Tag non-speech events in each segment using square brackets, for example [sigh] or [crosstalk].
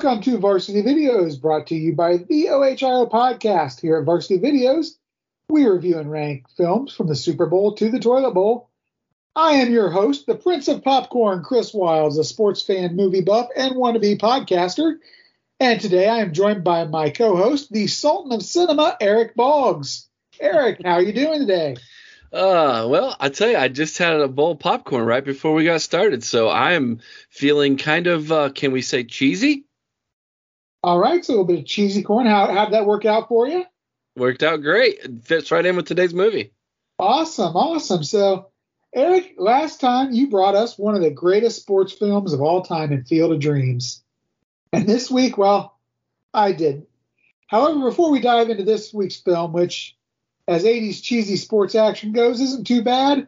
Welcome to Varsity Videos, brought to you by the OHIO podcast. Here at Varsity Videos, we review and rank films from the Super Bowl to the Toilet Bowl. I am your host, the Prince of Popcorn, Chris Wiles, a sports fan, movie buff, and wannabe podcaster. And today I am joined by my co-host, the Sultan of Cinema, Eric Boggs. Eric, how are you doing today? Uh, well, I tell you, I just had a bowl of popcorn right before we got started, so I am feeling kind of, uh, can we say cheesy? All right, so a little bit of cheesy corn. How how'd that work out for you? Worked out great. It fits right in with today's movie. Awesome, awesome. So, Eric, last time you brought us one of the greatest sports films of all time in Field of Dreams, and this week, well, I did. However, before we dive into this week's film, which as 80s cheesy sports action goes, isn't too bad.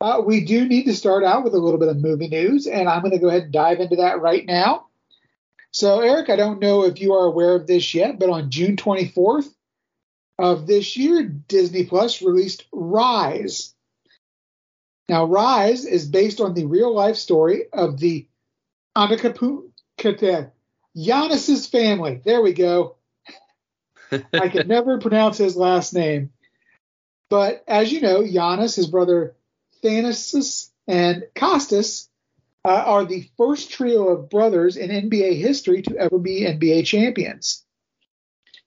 Uh, we do need to start out with a little bit of movie news, and I'm going to go ahead and dive into that right now. So, Eric, I don't know if you are aware of this yet, but on June 24th of this year, Disney Plus released Rise. Now, Rise is based on the real life story of the Anakapute Giannis's family. There we go. [laughs] I could never pronounce his last name. But as you know, Giannis, his brother Thanasis, and Kostas uh, are the first trio of brothers in NBA history to ever be NBA champions.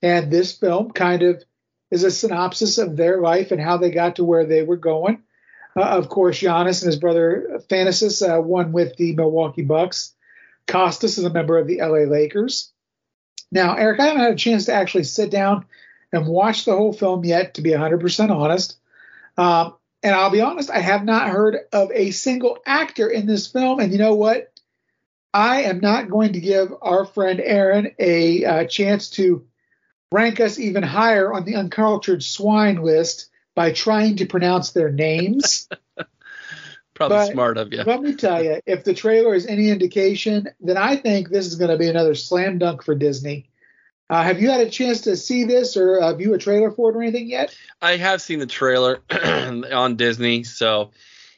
And this film kind of is a synopsis of their life and how they got to where they were going. Uh, of course, Giannis and his brother Thanasis uh, won with the Milwaukee Bucks. Kostas is a member of the LA Lakers. Now, Eric, I haven't had a chance to actually sit down and watch the whole film yet, to be 100% honest. Um, and I'll be honest, I have not heard of a single actor in this film. And you know what? I am not going to give our friend Aaron a uh, chance to rank us even higher on the uncultured swine list by trying to pronounce their names. [laughs] Probably But smart of you. Let me tell you, if the trailer is any indication, then I think this is going to be another slam dunk for Disney. Uh, have you had a chance to see this or uh, view a trailer for it or anything yet? I have seen the trailer [clears throat] on Disney, so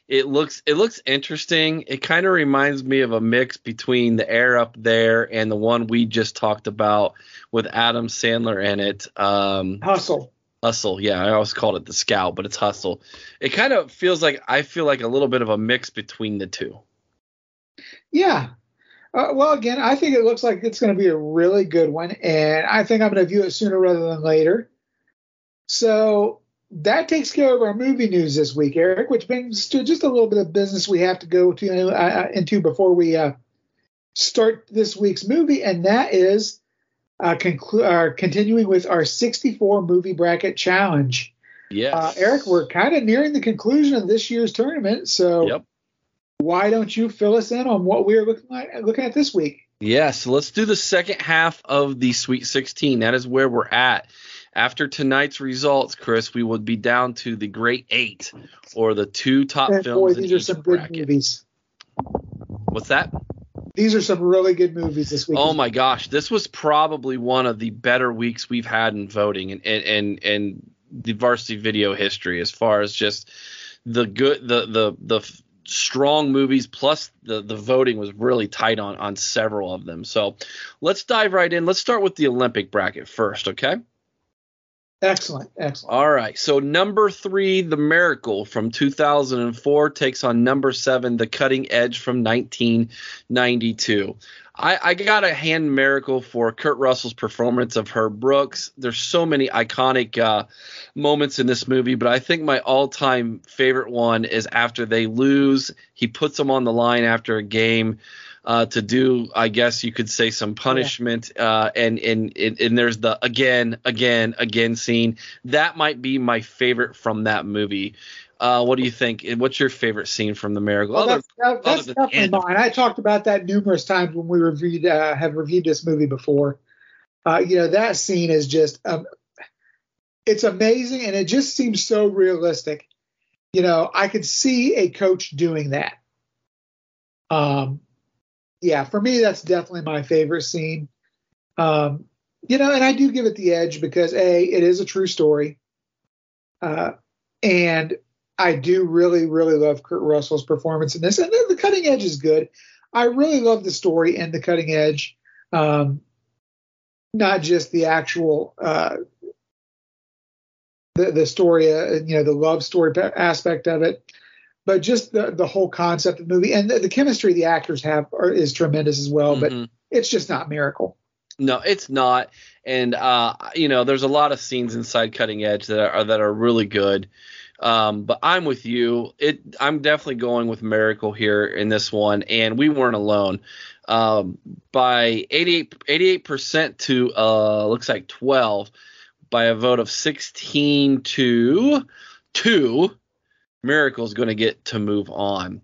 it looks it looks interesting. It kind of reminds me of a mix between the air up there and the one we just talked about with Adam Sandler in it. Um, Hustle. Hustle, yeah, I always called it the Scout, but it's Hustle. It kind of feels like I feel like a little bit of a mix between the two. Yeah. Uh, well, again, I think it looks like it's going to be a really good one, and I think I'm going to view it sooner rather than later. So that takes care of our movie news this week, Eric, which brings to just a little bit of business we have to go to uh, into before we uh, start this week's movie, and that is uh, conclu- uh, continuing with our 64 movie bracket challenge. Yes. Uh, Eric, we're kind of nearing the conclusion of this year's tournament, so Yep. Why don't you fill us in on what we're looking at, looking at this week? Yeah, so let's do the second half of the Sweet 16. That is where we're at. After tonight's results, Chris, we would be down to the Great Eight, or the two top And films boy, in these are each some good movies. What's that? These are some really good movies this week. Oh my gosh, this was probably one of the better weeks we've had in voting and and and, and the varsity video history as far as just the good the the the strong movies plus the the voting was really tight on on several of them. So let's dive right in. Let's start with the Olympic bracket first, okay? Excellent, excellent. All right. So number three, The Miracle from 2004 takes on number seven, The Cutting Edge from 1992. I, I got a hand miracle for Kurt Russell's performance of Herb Brooks. There's so many iconic uh, moments in this movie, but I think my all-time favorite one is after they lose. He puts them on the line after a game uh, to do, I guess you could say, some punishment. Uh, and, and and and there's the again, again, again scene. That might be my favorite from that movie. Uh, what do you think? What's your favorite scene from The Miracle? Well, that's that, that's other definitely end mine. I talked about that numerous times when we reviewed uh, have reviewed this movie before. Uh, you know that scene is just um, it's amazing and it just seems so realistic. You know, I could see a coach doing that. Um, yeah, for me that's definitely my favorite scene. Um, you know, and I do give it the edge because a it is a true story, uh, and I do really, really love Kurt Russell's performance in this, and the cutting edge is good. I really love the story and the cutting edge. Um, not just the actual uh, the the story, uh, you know, the love story aspect of it, but just the the whole concept of the movie and the, the chemistry the actors have are, is tremendous as well. Mm-hmm. But it's just not miracle. No, it's not. And uh, you know, there's a lot of scenes inside Cutting Edge that are that are really good. Um, but I'm with you. It I'm definitely going with Miracle here in this one, and we weren't alone. Um, by 88 percent to uh, looks like 12 by a vote of 16 to two. Miracle's going to get to move on.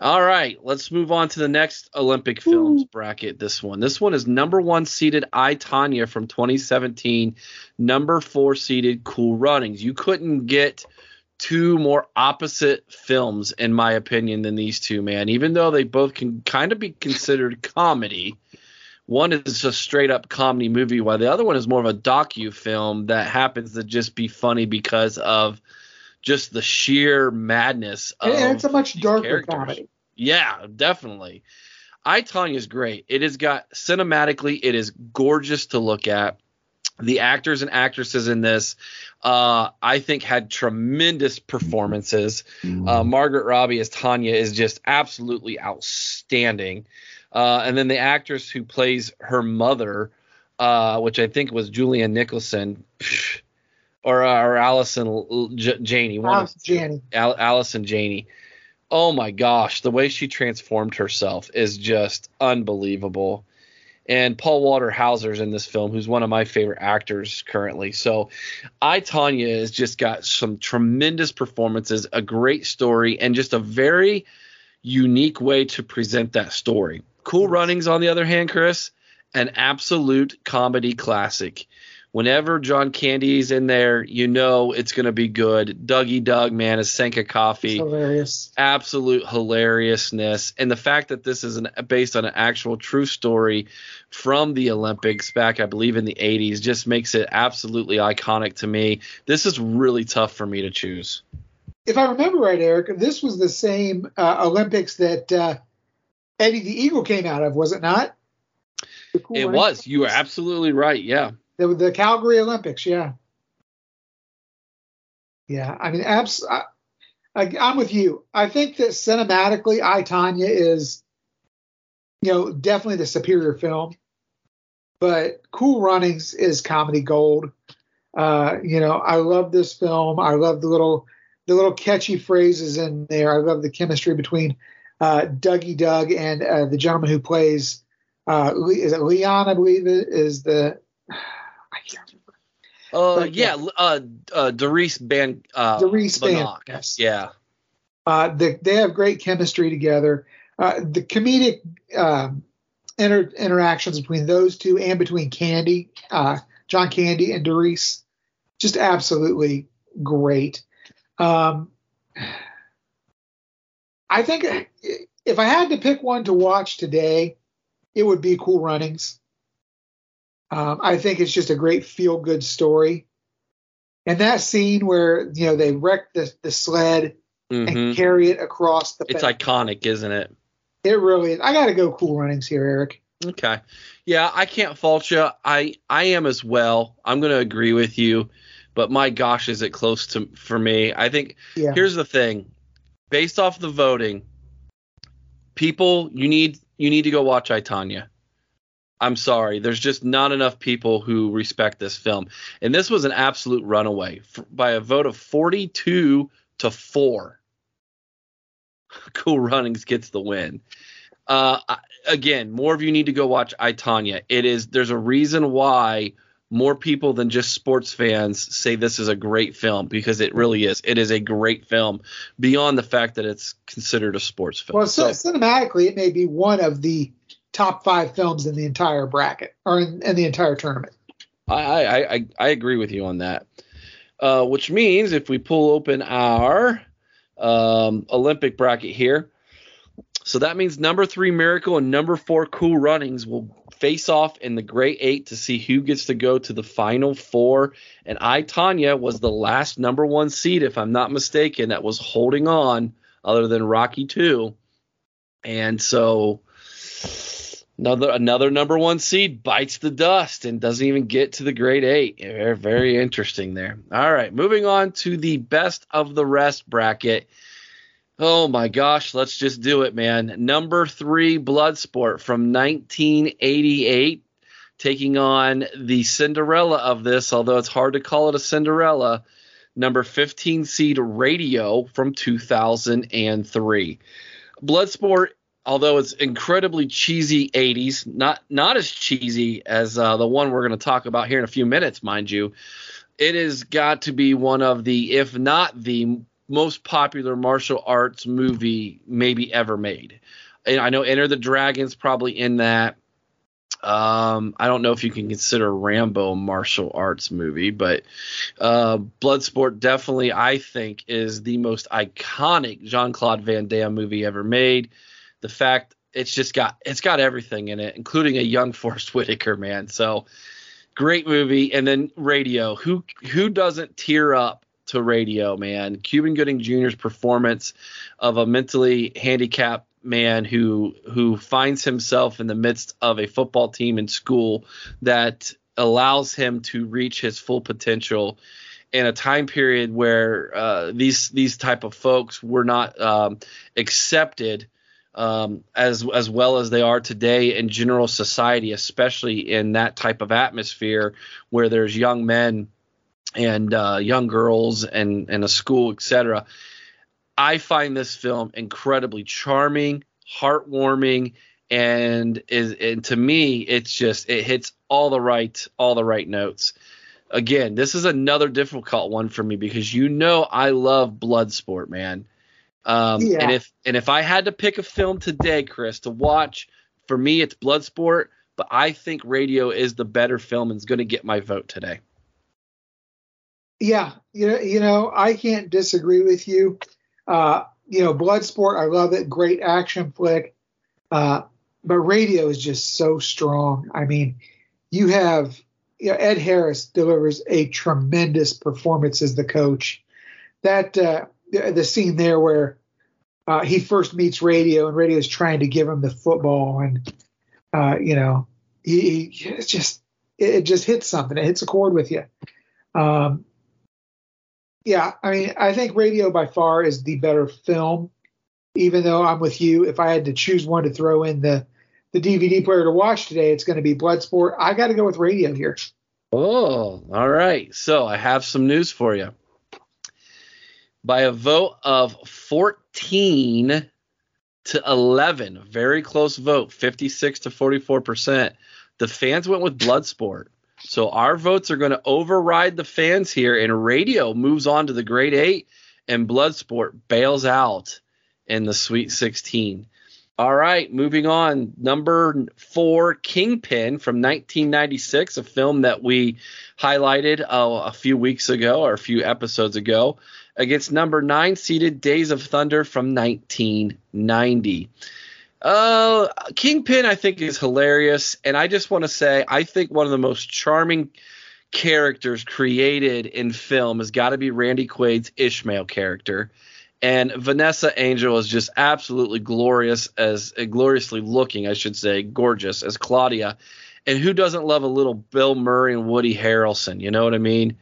All right, let's move on to the next Olympic films Ooh. bracket. This one. This one is number one seeded I Tonya from 2017, number four seeded Cool Runnings. You couldn't get two more opposite films, in my opinion, than these two, man. Even though they both can kind of be considered comedy. One is a straight up comedy movie, while the other one is more of a docu film that happens to just be funny because of just the sheer madness. and it's a much darker characters. comedy. Yeah, definitely. I Tonya is great. It has got cinematically, it is gorgeous to look at. The actors and actresses in this, uh, I think, had tremendous performances. Uh, Margaret Robbie as Tonya is just absolutely outstanding. Uh, and then the actress who plays her mother, uh, which I think was Julianne Nicholson, or uh, or Allison J- Janney, Allison Janney, Al- Allison Janney. Oh my gosh, the way she transformed herself is just unbelievable and Paul Walter Hauser's in this film, who's one of my favorite actors currently. So, I Tonya has just got some tremendous performances, a great story, and just a very unique way to present that story. Cool Runnings, on the other hand, Chris, an absolute comedy classic whenever John Candy's in there, you know it's going to be good. Dougie Doug, man, is Sanka Coffie. hilarious. Absolute hilariousness. And the fact that this is an, based on an actual true story from the Olympics back, I believe, in the 80s just makes it absolutely iconic to me. This is really tough for me to choose. If I remember right, Eric, this was the same uh, Olympics that uh, Eddie the Eagle came out of, was it not? Cool it was. You are absolutely right. Yeah. The, the Calgary Olympics, yeah. Yeah, I mean, abs- I, I'm with you. I think that cinematically, I Tonya is, you know, definitely the superior film. But Cool Runnings is comedy gold. Uh, you know, I love this film. I love the little the little catchy phrases in there. I love the chemistry between uh, Dougie Doug and uh, the gentleman who plays uh, is it Leon? I believe it is the uh, yeah, uh, uh, Derice Ban, uh, Derice Ban, yes. yeah. Uh, the, they have great chemistry together. Uh, the comedic uh, inter- interactions between those two and between Candy, uh, John Candy, and Derice, just absolutely great. Um, I think if I had to pick one to watch today, it would be Cool Runnings. Um, I think it's just a great feel good story. And that scene where you know they wreck the, the sled mm-hmm. and carry it across the. It's fence. iconic, isn't it? It really is. I got to go cool runnings here, Eric. Okay. Yeah, I can't fault you. I I am as well. I'm going to agree with you, but my gosh, is it close to for me? I think. Yeah. Here's the thing, based off the voting, people, you need you need to go watch I Tonya. I'm sorry. There's just not enough people who respect this film. And this was an absolute runaway by a vote of 42 to 4. [laughs] cool Runnings gets the win. Uh, again, more of you need to go watch I Tonya. It is there's a reason why more people than just sports fans say this is a great film because it really is. It is a great film beyond the fact that it's considered a sports film. Well, so, cinematically, it may be one of the top five films in the entire bracket or in, in the entire tournament. I, I, I, agree with you on that. Uh, which means if we pull open our um, Olympic bracket here, so that means number three Miracle and number four Cool Runnings will face off in the Great Eight to see who gets to go to the Final Four. And I Tonya was the last number one seed, if I'm not mistaken, that was holding on, other than Rocky Two. And so Another another number one seed bites the dust and doesn't even get to the grade eight. Very, very interesting there. All right, moving on to the best of the rest bracket. Oh my gosh, let's just do it, man. Number three, Bloodsport from 1988, taking on the Cinderella of this, although it's hard to call it a Cinderella. Number 15 seed Radio from 2003. Bloodsport although it's incredibly cheesy 80s, not not as cheesy as uh, the one we're going to talk about here in a few minutes, mind you. It has got to be one of the, if not the most popular martial arts movie maybe ever made. And I know Enter the Dragon's probably in that. Um, I don't know if you can consider Rambo a martial arts movie, but uh, Bloodsport definitely, I think, is the most iconic Jean Claude Van Damme movie ever made the fact it's just got it's got everything in it, including a young [laughs] Forest Whitaker, man. So great movie. And then Radio. Who who doesn't tear up to Radio, man? Cuba Gooding Jr.'s performance of a mentally handicapped man who who finds himself in the midst of a football team in school that allows him to reach his full potential in a time period where uh, these these type of folks were not um, accepted um, as as well as they are today in general society, especially in that type of atmosphere where there's young men and uh, young girls and and a school, etc. I find this film incredibly charming, heartwarming, and is and to me, it's just it hits all the right all the right notes. Again, this is another difficult one for me because you know I love Bloodsport, man. Um, yeah. And if and if I had to pick a film today, Chris, to watch, for me it's Bloodsport, but I think Radio is the better film and is going to get my vote today. Yeah, you know, you know, I can't disagree with you. Uh, you know, Bloodsport, I love it, great action flick. Uh, but Radio is just so strong. I mean, you have you know, Ed Harris delivers a tremendous performance as the coach. That uh, the, the scene there where uh, he first meets Radio and Radio is trying to give him the football and uh, you know he, he it's just it, just hits something. It hits a chord with you. Um, yeah I mean I think Radio by far is the better film even though I'm with you. If I had to choose one to throw in the the DVD player to watch today it's going to be Bloodsport. I got to go with Radio here. Oh all right. So I have some news for you by a vote of 14 to 11. Very close vote, 56 to 44%. The fans went with Bloodsport. So our votes are going to override the fans here, and radio moves on to the grade eight, and Bloodsport bails out in the Sweet 16. All right, moving on. Number four, Kingpin from 1996, a film that we highlighted uh, a few weeks ago or a few episodes ago against number nine seeded Days of Thunder from 1990. Uh, Kingpin, I think, is hilarious, and I just want to say I think one of the most charming characters created in film has got to be Randy Quaid's Ishmael character. And Vanessa Angel is just absolutely glorious as uh, gloriously looking, I should say, gorgeous as Claudia. And who doesn't love a little Bill Murray and Woody Harrelson? You know what I mean?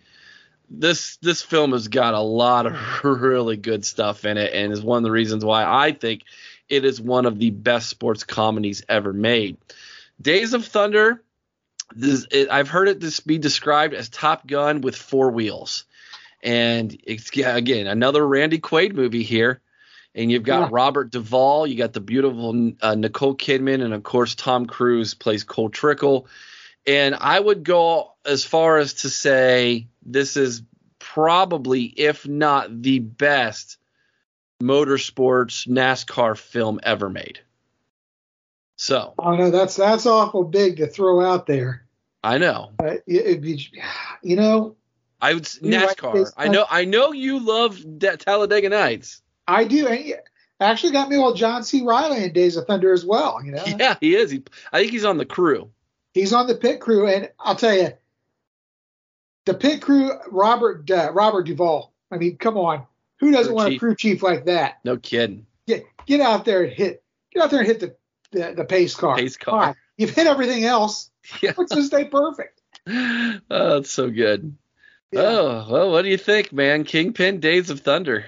This this film has got a lot of [laughs] really good stuff in it and is one of the reasons why I think it is one of the best sports comedies ever made. Days of Thunder, this, it, I've heard it this be described as Top Gun with four wheels, and it's again another Randy Quaid movie here. And you've got yeah. Robert Duvall, you got the beautiful uh, Nicole Kidman, and of course Tom Cruise plays Cole Trickle. And I would go as far as to say this is probably, if not the best, motorsports NASCAR film ever made. So. Oh no, that's that's awful big to throw out there. I know. Uh, it, it, you know. I would NASCAR. I know. I know you love Talladega Nights. I do. And actually got me all John C. Reilly in Days of Thunder as well. You know. [laughs] Yeah, he is. He, I think he's on the crew. He's on the pit crew, and I'll tell you, the pit crew, Robert uh, Robert Duvall. I mean, come on, who doesn't crew want chief. a crew chief like that? No kidding. Get get out there and hit. Get out there and hit the the, the pace car. Pace car. You've hit everything else. [laughs] Yeah. Let's just stay perfect. oh, that's so good. Yeah. Oh, well, what do you think, man? Kingpin Days of Thunder.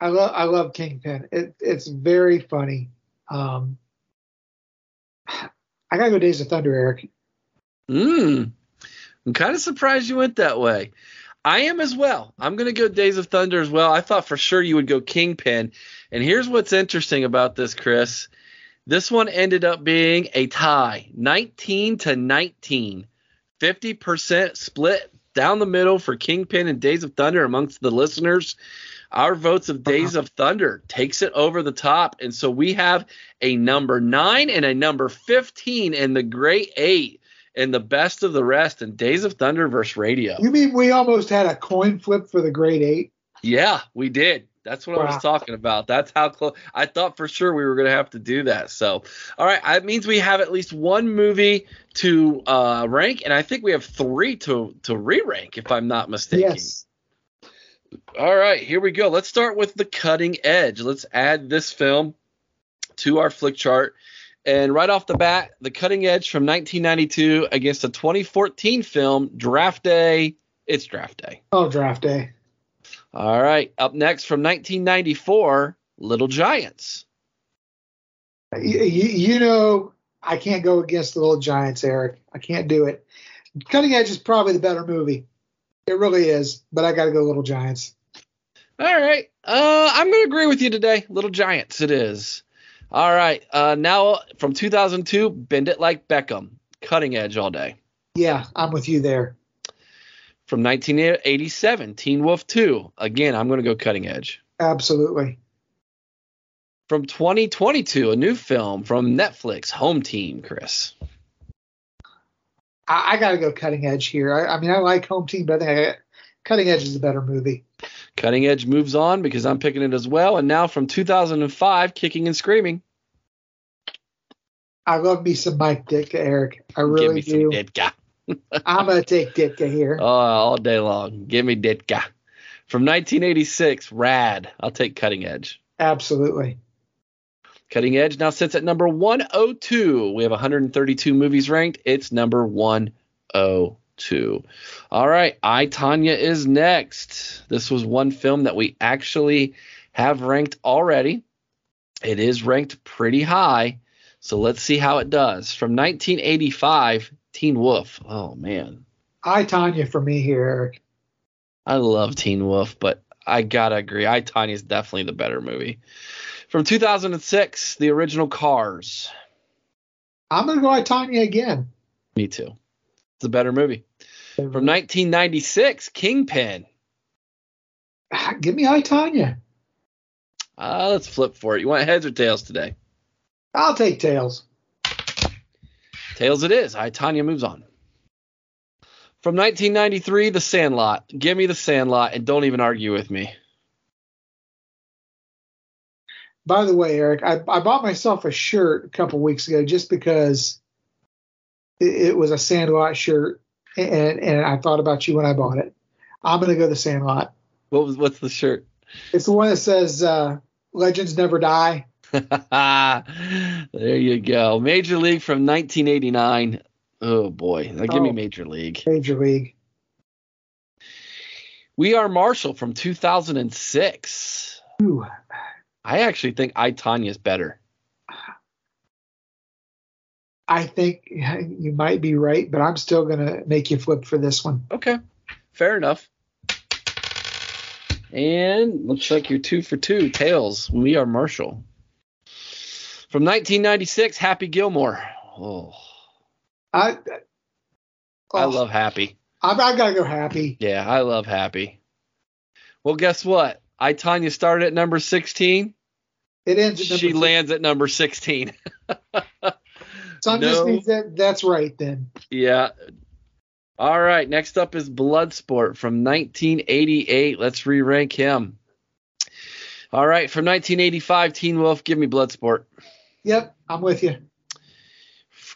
I love I love Kingpin. It, it's very funny. Um, I gotta go Days of Thunder, Eric. Mm. I'm kind of surprised you went that way. I am as well. I'm to go Days of Thunder as well. I thought for sure you would go Kingpin. And here's what's interesting about this, Chris. This one ended up being a tie 19 to 19. 50% split down the middle for Kingpin and Days of Thunder amongst the listeners. Our votes of Days of Thunder takes it over the top. And so we have a number nine and a number 15 and the great eight and the best of the rest and Days of Thunder versus Radio. You mean we almost had a coin flip for the great eight? Yeah, we did. That's what I was talking about. That's how close. I thought for sure we were going to have to do that. So, all right, that means we have at least one movie to uh, rank, and I think we have three to to re-rank, if I'm not mistaken. Yes. All right, here we go. Let's start with the cutting edge. Let's add this film to our Flickchart. And right off the bat, the cutting edge from 1992 against a 2014 film, Draft Day. It's Draft Day. Oh, draft day. All right, up next from 1994, Little Giants. You, you know I can't go against the Little Giants, Eric. I can't do it. Cutting Edge is probably the better movie. It really is, but I got to go Little Giants. All right, uh, I'm going to agree with you today. Little Giants, it is. All right, uh, now from 2002, Bend It Like Beckham, Cutting Edge all day. Yeah, I'm with you there. From 1987, Teen Wolf 2. Again, I'm going to go cutting edge. Absolutely. From 2022, a new film from Netflix, Home Team, Chris. I, I got to go Cutting Edge here. I, I mean, I like Home Team, but I think I, Cutting Edge is a better movie. Cutting Edge moves on because I'm picking it as well. And now from 2005, Kicking and Screaming. I love me some Mike Ditka, Eric. I really Give me some. Ditka. [laughs] I'm gonna take Ditka here. Oh, all day long. Give me Ditka. From 1986, Rad. I'll take Cutting Edge. Absolutely. Cutting Edge now sits at number 102. We have 132 movies ranked. It's number 102. All right, I Tonya is next. This was one film that we actually have ranked already. It is ranked pretty high. So let's see how it does. From 1985, Teen Wolf. Oh man. I Tonya for me here, Eric. I love Teen Wolf, but I gotta agree. I Tonya is definitely the better movie. From 2006, the original Cars. I'm gonna go I Tonya again. Me too. It's a better movie. From 1996, Kingpin. Give me I Tonya. Uh, let's flip for it. You want heads or tails today? I'll take Tails. Tails it is. I Tonya moves on. From 1993, The Sandlot. Give me The Sandlot and don't even argue with me. By the way, Eric, I, I bought myself a shirt a couple weeks ago just because it, it was a Sandlot shirt, and and I thought about you when I bought it. I'm gonna go the Sandlot. What was what's the shirt? It's the one that says uh, "Legends Never Die." [laughs] there you go. Major League from 1989. Oh boy, now give me Oh. Major League. Major League. We Are Marshall from 2006. Ooh, I actually think I Tonya is better. I think you might be right, but I'm still gonna make you flip for this one. Okay, fair enough. And looks like you're two for two. Tails. We are Marshall. From 1996, Happy Gilmore. Oh, I I oh, love Happy. I've, I've got to go happy. Yeah, I love Happy. Well, guess what? I Tonya started at number 16. It ends at She two. lands at number 16. [laughs] Some No. just means that that's right then. Yeah. All right. Next up is Bloodsport from 1988. Let's re rank him. All right. From 1985, Teen Wolf, give me Bloodsport. Yep, I'm with you.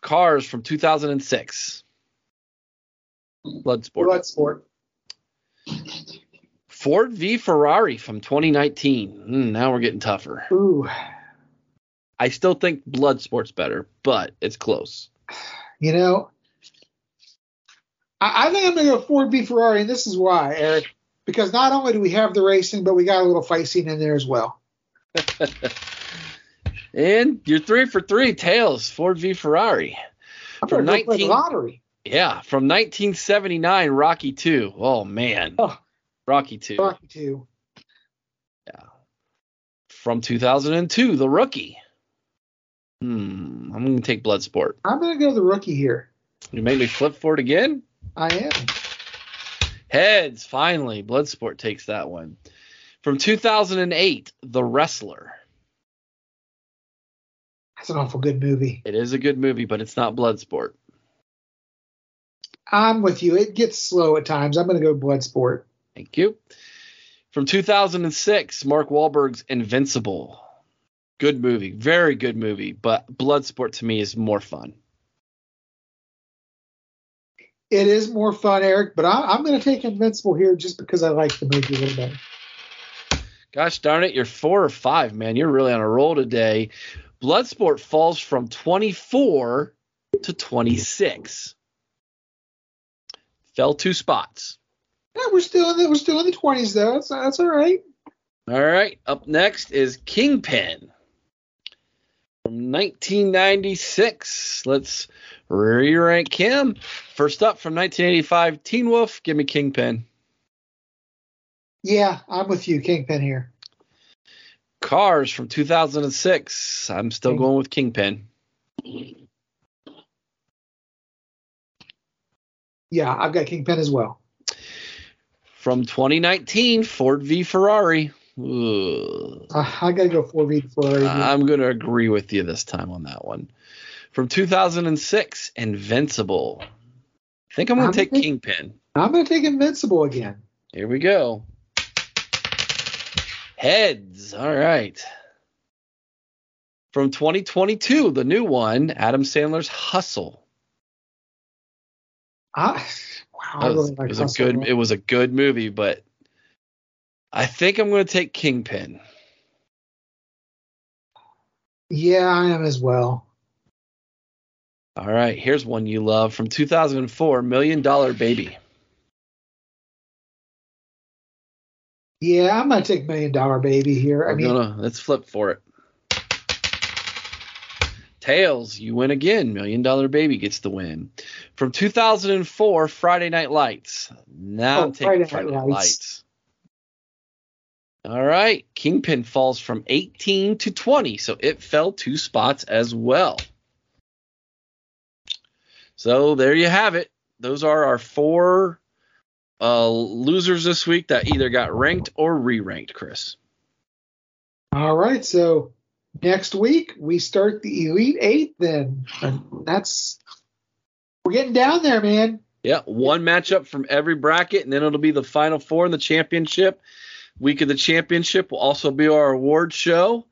Cars from 2006. Bloodsport. Bloodsport. Ford v Ferrari from 2019. Hmm, now we're getting tougher. Ooh, I still think Bloodsport's better, but it's close. You know, I, I think I'm going to go Ford v Ferrari, and this is why, Eric. Because not only do we have the racing, but we got a little fight scene in there as well. [laughs] and you're three for three. Tails Ford v Ferrari. I'm from 19 lottery. Yeah, from 1979, Rocky Two. Oh man, oh, Rocky Two. Rocky Two. Yeah. From 2002, The Rookie. Hmm. I'm gonna take Bloodsport. I'm gonna go the Rookie here. You made me flip for it again. I am. Heads. Finally, Bloodsport takes that one. From 2008, The Wrestler. That's an awful good movie. It is a good movie, but it's not Bloodsport. I'm with you. It gets slow at times. I'm going to go Bloodsport. Thank you. From 2006, Mark Wahlberg's Invincible. Good movie, very good movie, but Bloodsport to me is more fun. It is more fun, Eric, but I, am going to take Invincible here just because I like the movie a little better. Gosh darn it, you're four or five, man. You're really on a roll today. Bloodsport falls from 24 to 26 fell two spots. Yeah, we're still in the we're still in the twenties though. That's that's all right. All right. Up next is Kingpin from 1996. Let's re-rank him. First up from 1985, Teen Wolf. Give me Kingpin. Yeah, I'm with you, Kingpin here. Cars from 2006. I'm still going with Kingpin. Yeah, I've got Kingpin as well. From 2019, Ford v Ferrari. Uh, I gotta go Ford v Ferrari. I'm gonna agree with you this time on that one. From 2006, Invincible. I think I'm gonna I'm take gonna Kingpin. I'm gonna take Invincible again. Here we go. Heads. All right. From 2022, the new one, Adam Sandler's Hustle. I, wow, I really it was a good. It was a good movie, but I think I'm going to take Kingpin. Yeah, I am as well. All right, here's one you love from 2004, Million Dollar Baby. Yeah, I'm gonna take Million Dollar Baby here. I mean, gonna, let's flip for it. Tails, you win again. Million Dollar Baby gets the win. From 2004, Friday Night Lights. Now oh, I'm taking Friday, Friday Night Lights. Lights. All right. Kingpin falls from 18 to 20, so it fell two spots as well. So there you have it. Those are our four uh, losers this week that either got ranked or re ranked, Chris. All right. So next week we start the Elite Eight. Then and that's we're getting down there, man. Yeah, one matchup from every bracket, and then it'll be the final four in the championship. Week of the championship will also be our award show.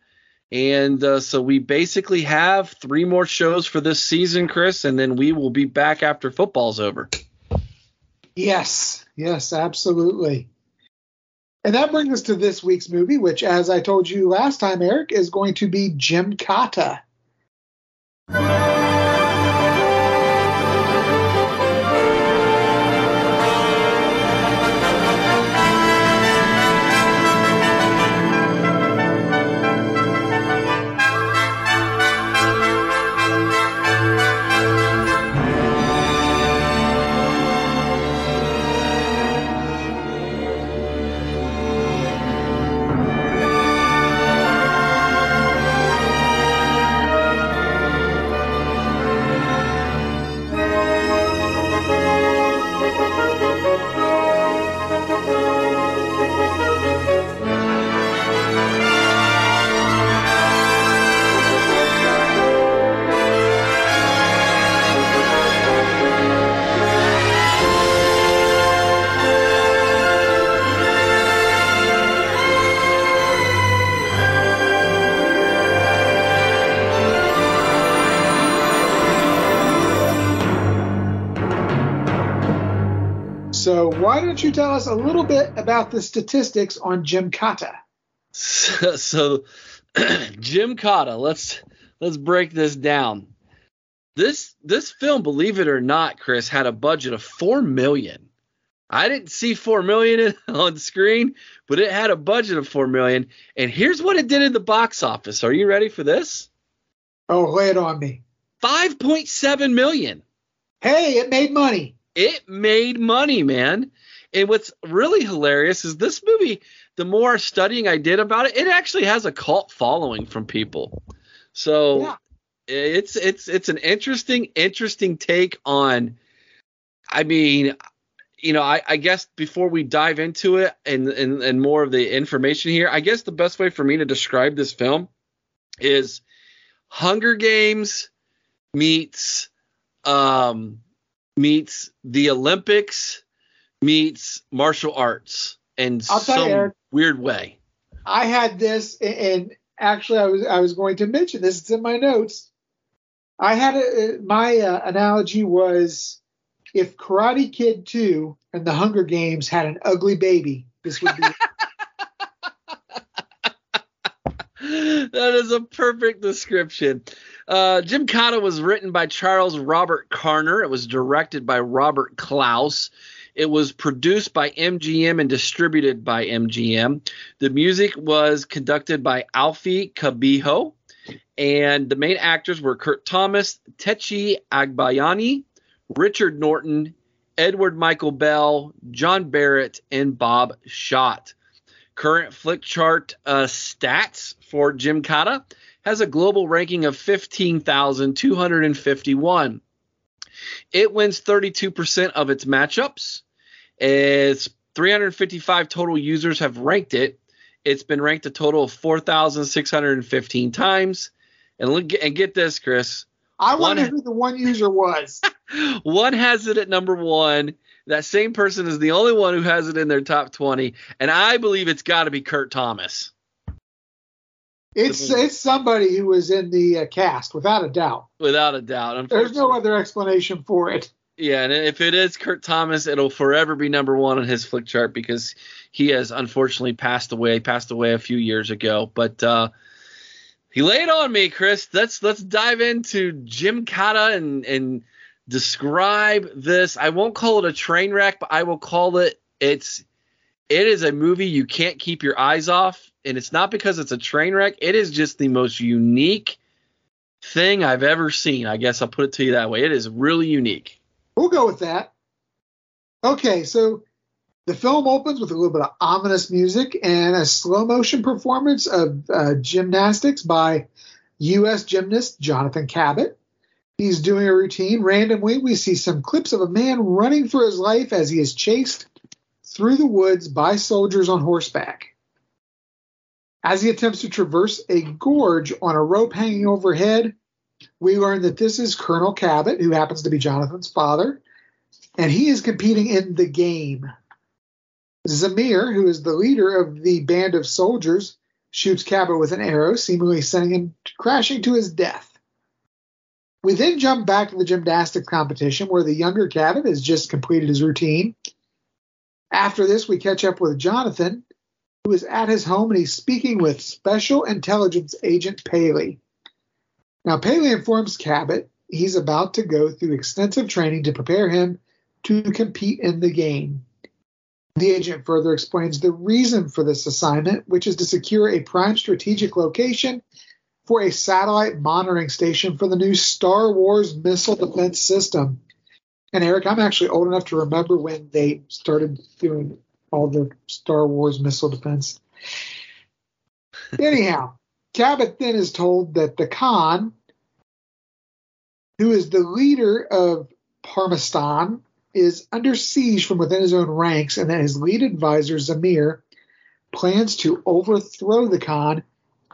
And uh, so we basically have three more shows for this season, Chris, and then we will be back after football's over. Yes, yes, absolutely. And that brings us to this week's movie, which, as I told you last time, Eric, is going to be Jim why don't you tell us a little bit about the statistics on Gymkata? So, so [clears throat] Gymkata, let's let's break this down. This this film, believe it or not, Chris, had a budget of four million. I didn't see four million [laughs] on screen, but it had a budget of four million. And here's what it did in the box office. Are you ready for this? Oh, lay it on me. Five point seven million. Hey, it made money. It made money, man. And what's really hilarious is this movie. The more studying I did about it, it actually has a cult following from people. So yeah. it's it's it's an interesting interesting take on. I mean, you know, I, I, guess before we dive into it and, and and more of the information here, I guess the best way for me to describe this film is Hunger Games meets um meets the Olympics meets martial arts in some you, weird way. I had this, and actually, I was I was going to mention this. It's in my notes. I had a, my uh, analogy was if Karate Kid 2 and the Hunger Games had an ugly baby, this would be. [laughs] that is a perfect description. Uh, Gymkata was written by Charles Robert Carner. It was directed by Robert Clouse. It was produced by MGM and distributed by MGM. The music was conducted by Alfi Kabiljo. And the main actors were Kurt Thomas, Tetchie Agbayani, Richard Norton, Edward Michael Bell, John Barrett, and Bob Schott. Current Flickchart uh, stats for Gymkata has a global ranking of 15,251. It wins 32% of its matchups. It's 355 total users have ranked it. It's been ranked a total of 4,615 times. And look, and get this, Chris. I wonder one, who the one user was. [laughs] one has it at number one. That same person is the only one who has it in their top 20. And I believe it's got to be Kurt Thomas. It's it's somebody who was in the uh, cast, without a doubt. Without a doubt. There's no other explanation for it. Yeah, and if it is Kurt Thomas, it'll forever be number one on his Flickchart because he has unfortunately passed away. Passed away a few years ago, but uh, he laid on me, Chris. Let's let's dive into Gymkata and and describe this. I won't call it a train wreck, but I will call it it's it is a movie you can't keep your eyes off, and it's not because it's a train wreck. It is just the most unique thing I've ever seen. I guess I'll put it to you that way. It is really unique. We'll go with that. Okay, so the film opens with a little bit of ominous music and a slow motion performance of uh, gymnastics by U.S. gymnast Jonathan Cabot. He's doing a routine. Randomly, we see some clips of a man running for his life as he is chased through the woods by soldiers on horseback. As he attempts to traverse a gorge on a rope hanging overhead, we learn that this is Colonel Cabot, who happens to be Jonathan's father, and he is competing in the game. Zamir, who is the leader of the band of soldiers, shoots Cabot with an arrow, seemingly sending him crashing to his death. We then jump back to the gymnastics competition where the younger Cabot has just completed his routine. After this, we catch up with Jonathan, who is at his home and he's speaking with Special Intelligence Agent Paley. Now, Paley informs Cabot he's about to go through extensive training to prepare him to compete in the game. The agent further explains the reason for this assignment, which is to secure a prime strategic location for a satellite monitoring station for the new Star Wars missile defense system. And Eric, I'm actually old enough to remember when they started doing all the Star Wars missile defense. Anyhow, Cabot then is told that the Khan, who is the leader of Parmistan, is under siege from within his own ranks, and that his lead advisor, Zamir, plans to overthrow the Khan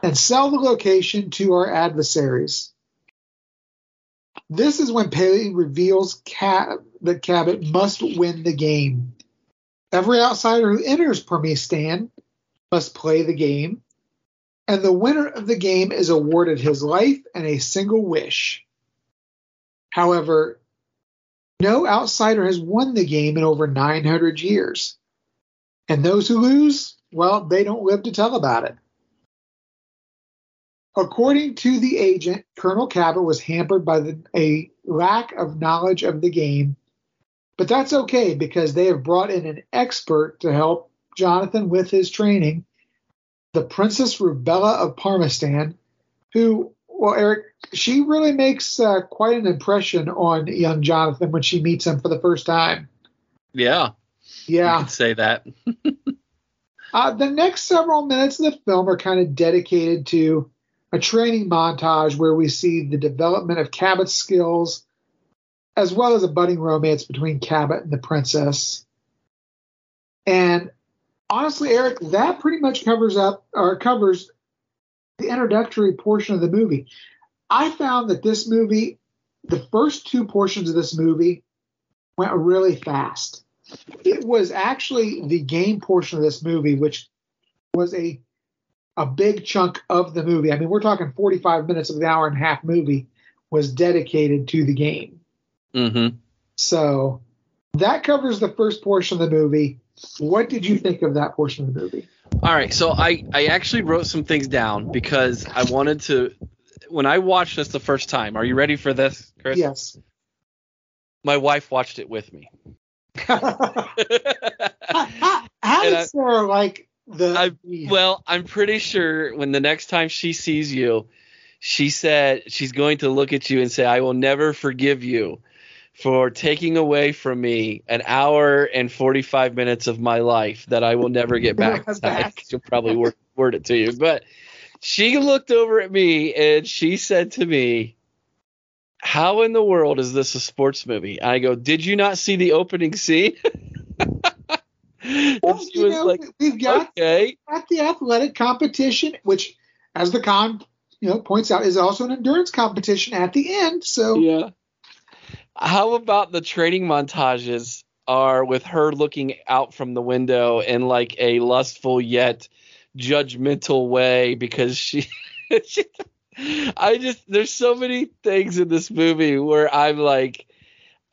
and sell the location to our adversaries. This is when Paley reveals Cab- that Cabot must win the game. Every outsider who enters Parmistan must play the game, and the winner of the game is awarded his life and a single wish. However, no outsider has won the game in over 900 years. And those who lose, well, they don't live to tell about it. According to the agent, Colonel Cabot was hampered by the, a lack of knowledge of the game, but that's okay because they have brought in an expert to help Jonathan with his training, the Princess Rubella of Parmistan, who, well, Eric, she really makes uh, quite an impression on young Jonathan when she meets him for the first time. Yeah. Yeah. Say that. [laughs] uh, the next several minutes of the film are kind of dedicated to a training montage where we see the development of Cabot's skills, as well as a budding romance between Cabot and the princess. And honestly, Eric, that pretty much covers up or covers the introductory portion of the movie. I found that this movie, the first two portions of this movie, went really fast. It was actually the game portion of this movie, which was a a big chunk of the movie. I mean, we're talking 45 minutes of the hour and a half movie was dedicated to the game. Mm-hmm. So that covers the first portion of the movie. What did you think of that portion of the movie? All right, so I I actually wrote some things down because I wanted to when I watched this the first time. Are you ready for this, Chris? Yes. My wife watched it with me. [laughs] how, how, how did I- Sarah like the? I, well, I'm pretty sure when the next time she sees you, she said she's going to look at you and say, "I will never forgive you for taking away from me an hour and 45 minutes of my life that I will never get [laughs] back." Back. She'll probably word, word it to you, but she looked over at me and she said to me, "How in the world is this a sports movie?" I go, "Did you not see the opening scene?" [laughs] Well, she was know, like, we've got "Okay." at the athletic competition, which, as the con you know points out, is also an endurance competition at the end. So Yeah. How about the training montages are with her looking out from the window in like a lustful yet judgmental way? Because she, [laughs] she I just there's so many things in this movie where I'm like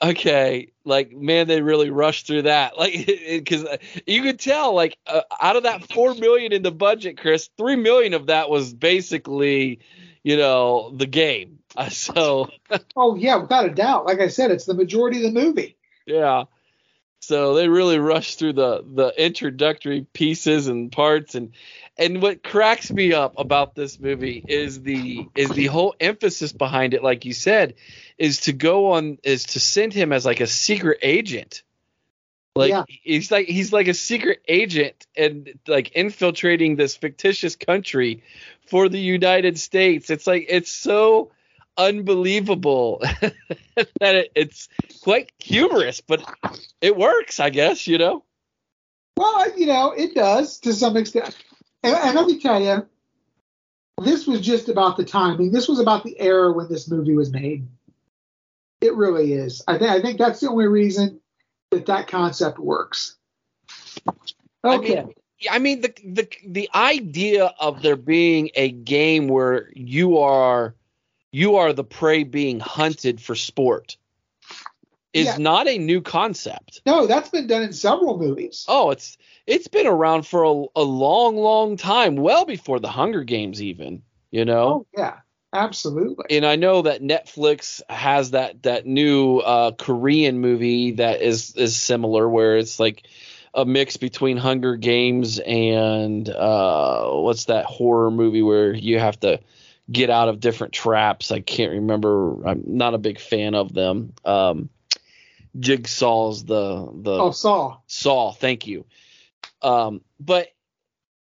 okay like man they really rushed through that. [laughs] Like because you could tell like uh, out of that 4 million in the budget chris 3 million of that was basically you know the game uh, [laughs] so oh yeah, without a doubt. Like I said, it's the majority of the movie. Yeah. So they really rush through the the introductory pieces and parts and and what cracks me up about this movie is the is the whole emphasis behind it like you said is to go on is to send him as like a secret agent. Like Yeah. he's like he's like a secret agent and like infiltrating this fictitious country for the United States. It's like it's so unbelievable [laughs] that it, it's quite humorous, but it works, I guess, you know. Well, you know, it does to some extent. And, and let me tell you, this was just about the timing. This was about the era when this movie was made. It really is. I think I think that's the only reason that that concept works. Okay. I mean, I mean the the the idea of there being a game where you are you are the prey being hunted for sport is Yeah. not a new concept. no, that's been done in several movies. Oh, it's it's been around for a, a long, long time, well before the Hunger Games, even. You know. Oh, yeah, absolutely. and I know that Netflix has that that new uh, Korean movie that is is similar, where it's like a mix between Hunger Games and uh, what's that horror movie where you have to get out of different traps. I can't remember. I'm not a big fan of them. Um, Jigsaw's the the Oh, Saw. Saw. Thank you. Um, but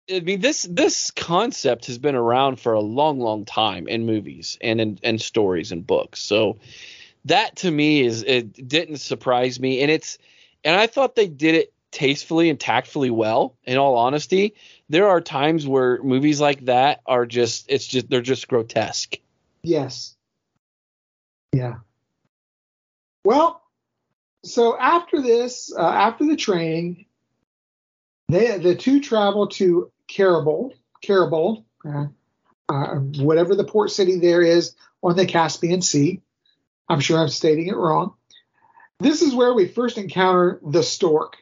I mean, this this concept has been around for a long, long time in movies and in and stories and books. So that to me is it didn't surprise me, and it's and I thought they did it tastefully and tactfully well. In all honesty, there are times where movies like that are just it's just they're just grotesque. Yes. Yeah. Well, so after this, uh, after the training, they the two travel to Karabul, Karabul, uh, uh, whatever the port city there is on the Caspian Sea. I'm sure I'm stating it wrong. This is where we first encounter the stork.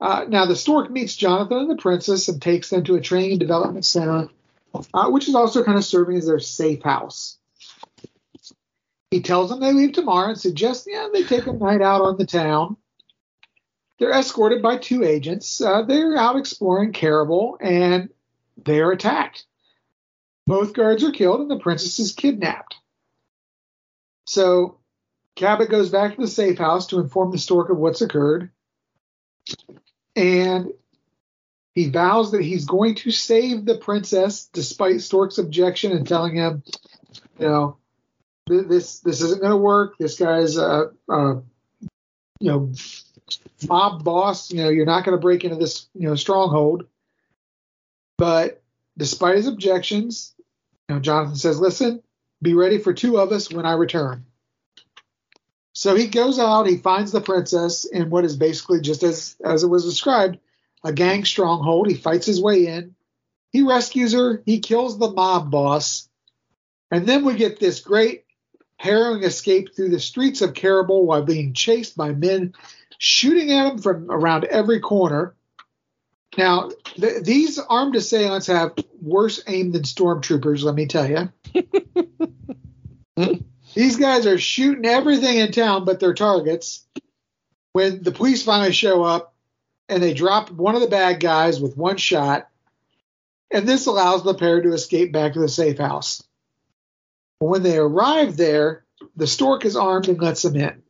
Uh, now, the stork meets Jonathan and the princess and takes them to a training and development center uh, which is also kind of serving as their safe house. He tells them they leave tomorrow and suggests, yeah, they take a night out on the town. They're escorted by two agents. Uh, they're out exploring Caribou and they're attacked. Both guards are killed and the princess is kidnapped. So Cabot goes back to the safe house to inform the stork of what's occurred. And he vows that he's going to save the princess despite Stork's objection and telling him, you know, this this isn't going to work. This guy's a, a you know mob boss. You know, you're not going to break into this you know stronghold. But despite his objections, you know, Jonathan says, "Listen, be ready for two of us when I return." So he goes out, he finds the princess in what is basically just as as it was described, a gang stronghold. He fights his way in. He rescues her. He kills the mob boss. And then we get this great harrowing escape through the streets of Caribou while being chased by men shooting at him from around every corner. Now, th- these armed assailants have worse aim than stormtroopers, let me tell you. [laughs] these guys are shooting everything in town but their targets. When the police finally show up and they drop one of the bad guys with one shot, and this allows the pair to escape back to the safe house. When they arrive there, the stork is armed and lets them in.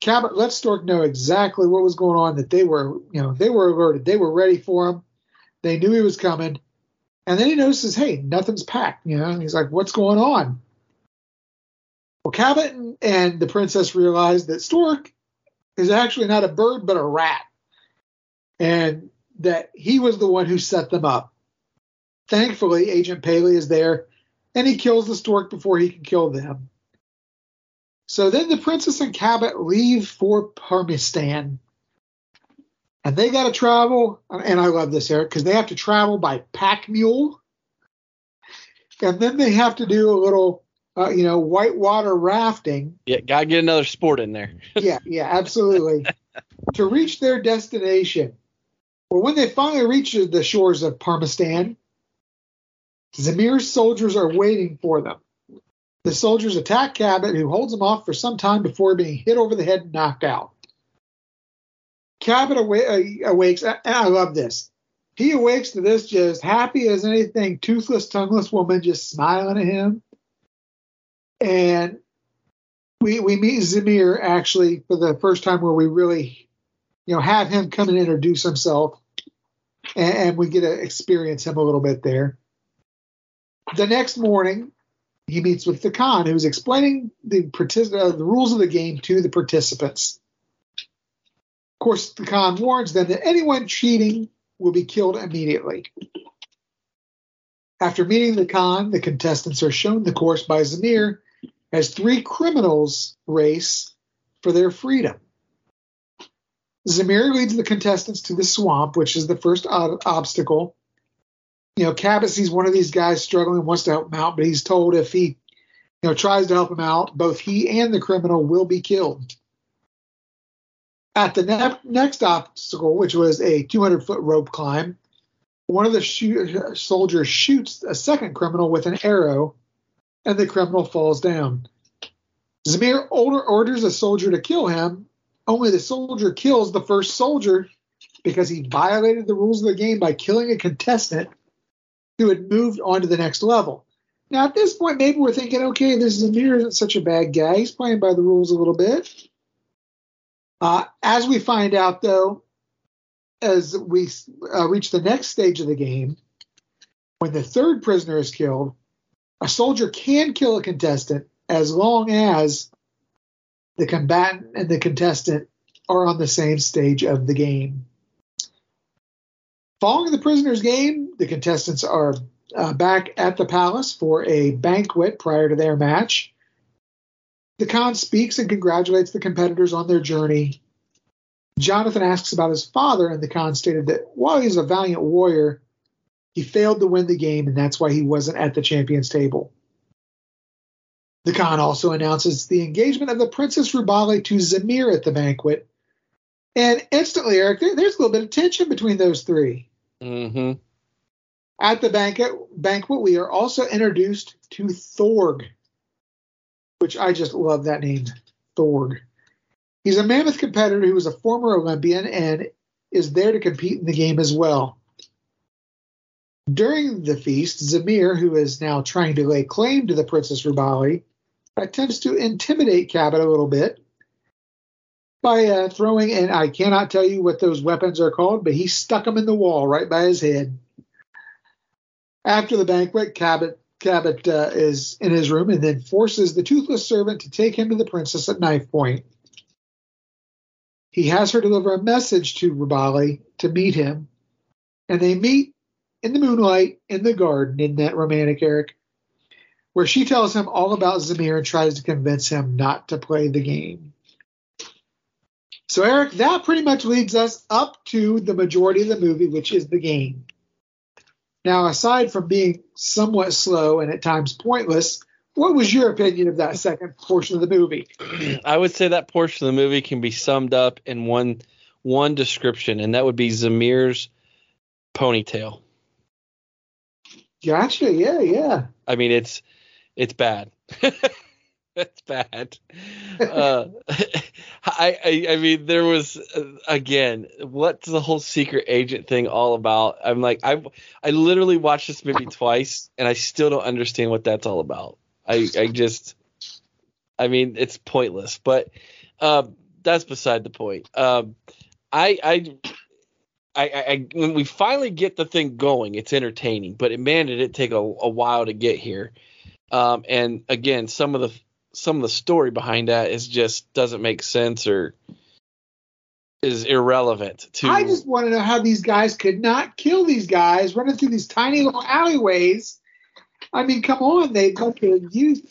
Cabot lets Stork know exactly what was going on, that they were, you know, they were alerted. They were ready for him. They knew he was coming. And then he notices, hey, nothing's packed, you know, and he's like, what's going on? Well, Cabot and, the princess realize that Stork is actually not a bird, but a rat. And that he was the one who set them up. Thankfully, Agent Paley is there and he kills the stork before he can kill them. So then the princess and Cabot leave for Parmistan. And they got to travel, and I love this, Eric, because they have to travel by pack mule. And then they have to do a little, uh, you know, whitewater rafting. Yeah, got to get another sport in there. [laughs] yeah, yeah, absolutely. to reach their destination. Well, when they finally reach the shores of Parmistan, Zamir's soldiers are waiting for them. The soldiers attack Cabot, who holds them off for some time before being hit over the head and knocked out. Cabot awa- uh, awakes, and I love this. He awakes to this just happy as anything, toothless, tongueless woman just smiling at him. And we we meet Zamir actually for the first time where we really, you know, have him come and introduce himself, and, and we get to experience him a little bit there. The next morning, he meets with the Khan, who's explaining the, partic- uh, the rules of the game to the participants. Of course, the Khan warns them that anyone cheating will be killed immediately. After meeting the Khan, the contestants are shown the course by Zamir as three criminals race for their freedom. Zamir leads the contestants to the swamp, which is the first ob- obstacle, you know, Cabot sees one of these guys struggling, wants to help him out, but he's told if he, you know, tries to help him out, both he and the criminal will be killed. At the ne- next obstacle, which was a 200 foot rope climb, one of the soldiers shoots a second criminal with an arrow, and the criminal falls down. Zamir order- orders a soldier to kill him, only the soldier kills the first soldier because he violated the rules of the game by killing a contestant who had moved on to the next level. Now, at this point, maybe we're thinking, okay, this Zamir isn't such a bad guy. He's playing by the rules a little bit. Uh, as we find out, though, as we uh, reach the next stage of the game, when the third prisoner is killed, a soldier can kill a contestant as long as the combatant and the contestant are on the same stage of the game. Following the prisoner's game, the contestants are uh, back at the palace for a banquet prior to their match. The Khan speaks and congratulates the competitors on their journey. Jonathan asks about his father, and the Khan stated that while he's a valiant warrior, he failed to win the game, and that's why he wasn't at the champions table. The Khan also announces the engagement of the Princess Rubali to Zamir at the banquet. And instantly, Eric, there, there's a little bit of tension between those three. Mm-hmm. At the banquet, banquet, we are also introduced to Thorg, which I just love that name, Thorg. He's a mammoth competitor who is a former Olympian and is there to compete in the game as well. During the feast, Zamir, who is now trying to lay claim to the Princess Rubali, attempts to intimidate Cabot a little bit by uh, throwing, and I cannot tell you what those weapons are called, but he stuck them in the wall right by his head. After the banquet, Cabot Cabot uh, is in his room and then forces the toothless servant to take him to the princess at knife point. He has her deliver a message to Rubali to meet him, and they meet in the moonlight in the garden. in that romantic, Eric? Where she tells him all about Zamir and tries to convince him not to play the game. So, Eric, that pretty much leads us up to the majority of the movie, which is the game. Now, aside from being somewhat slow and at times pointless, what was your opinion of that second portion of the movie? I would say that portion of the movie can be summed up in one one description, and that would be Zamir's ponytail. Gotcha. Yeah, yeah. I mean, it's it's bad. [laughs] it's bad. Uh, [laughs] I, I, I mean, there was uh, again, what's the whole secret agent thing all about? I'm like, I I literally watched this movie twice, and I still don't understand what that's all about. I I just, I mean, it's pointless. But uh, that's beside the point. Um, I I. I, I, when we finally get the thing going, it's entertaining, but it, man, did it take a, a while to get here. Um, and again, some of the some of the story behind that is just doesn't make sense or is irrelevant to I just want to know how these guys could not kill these guys running through these tiny little alleyways. I mean, come on, they have to use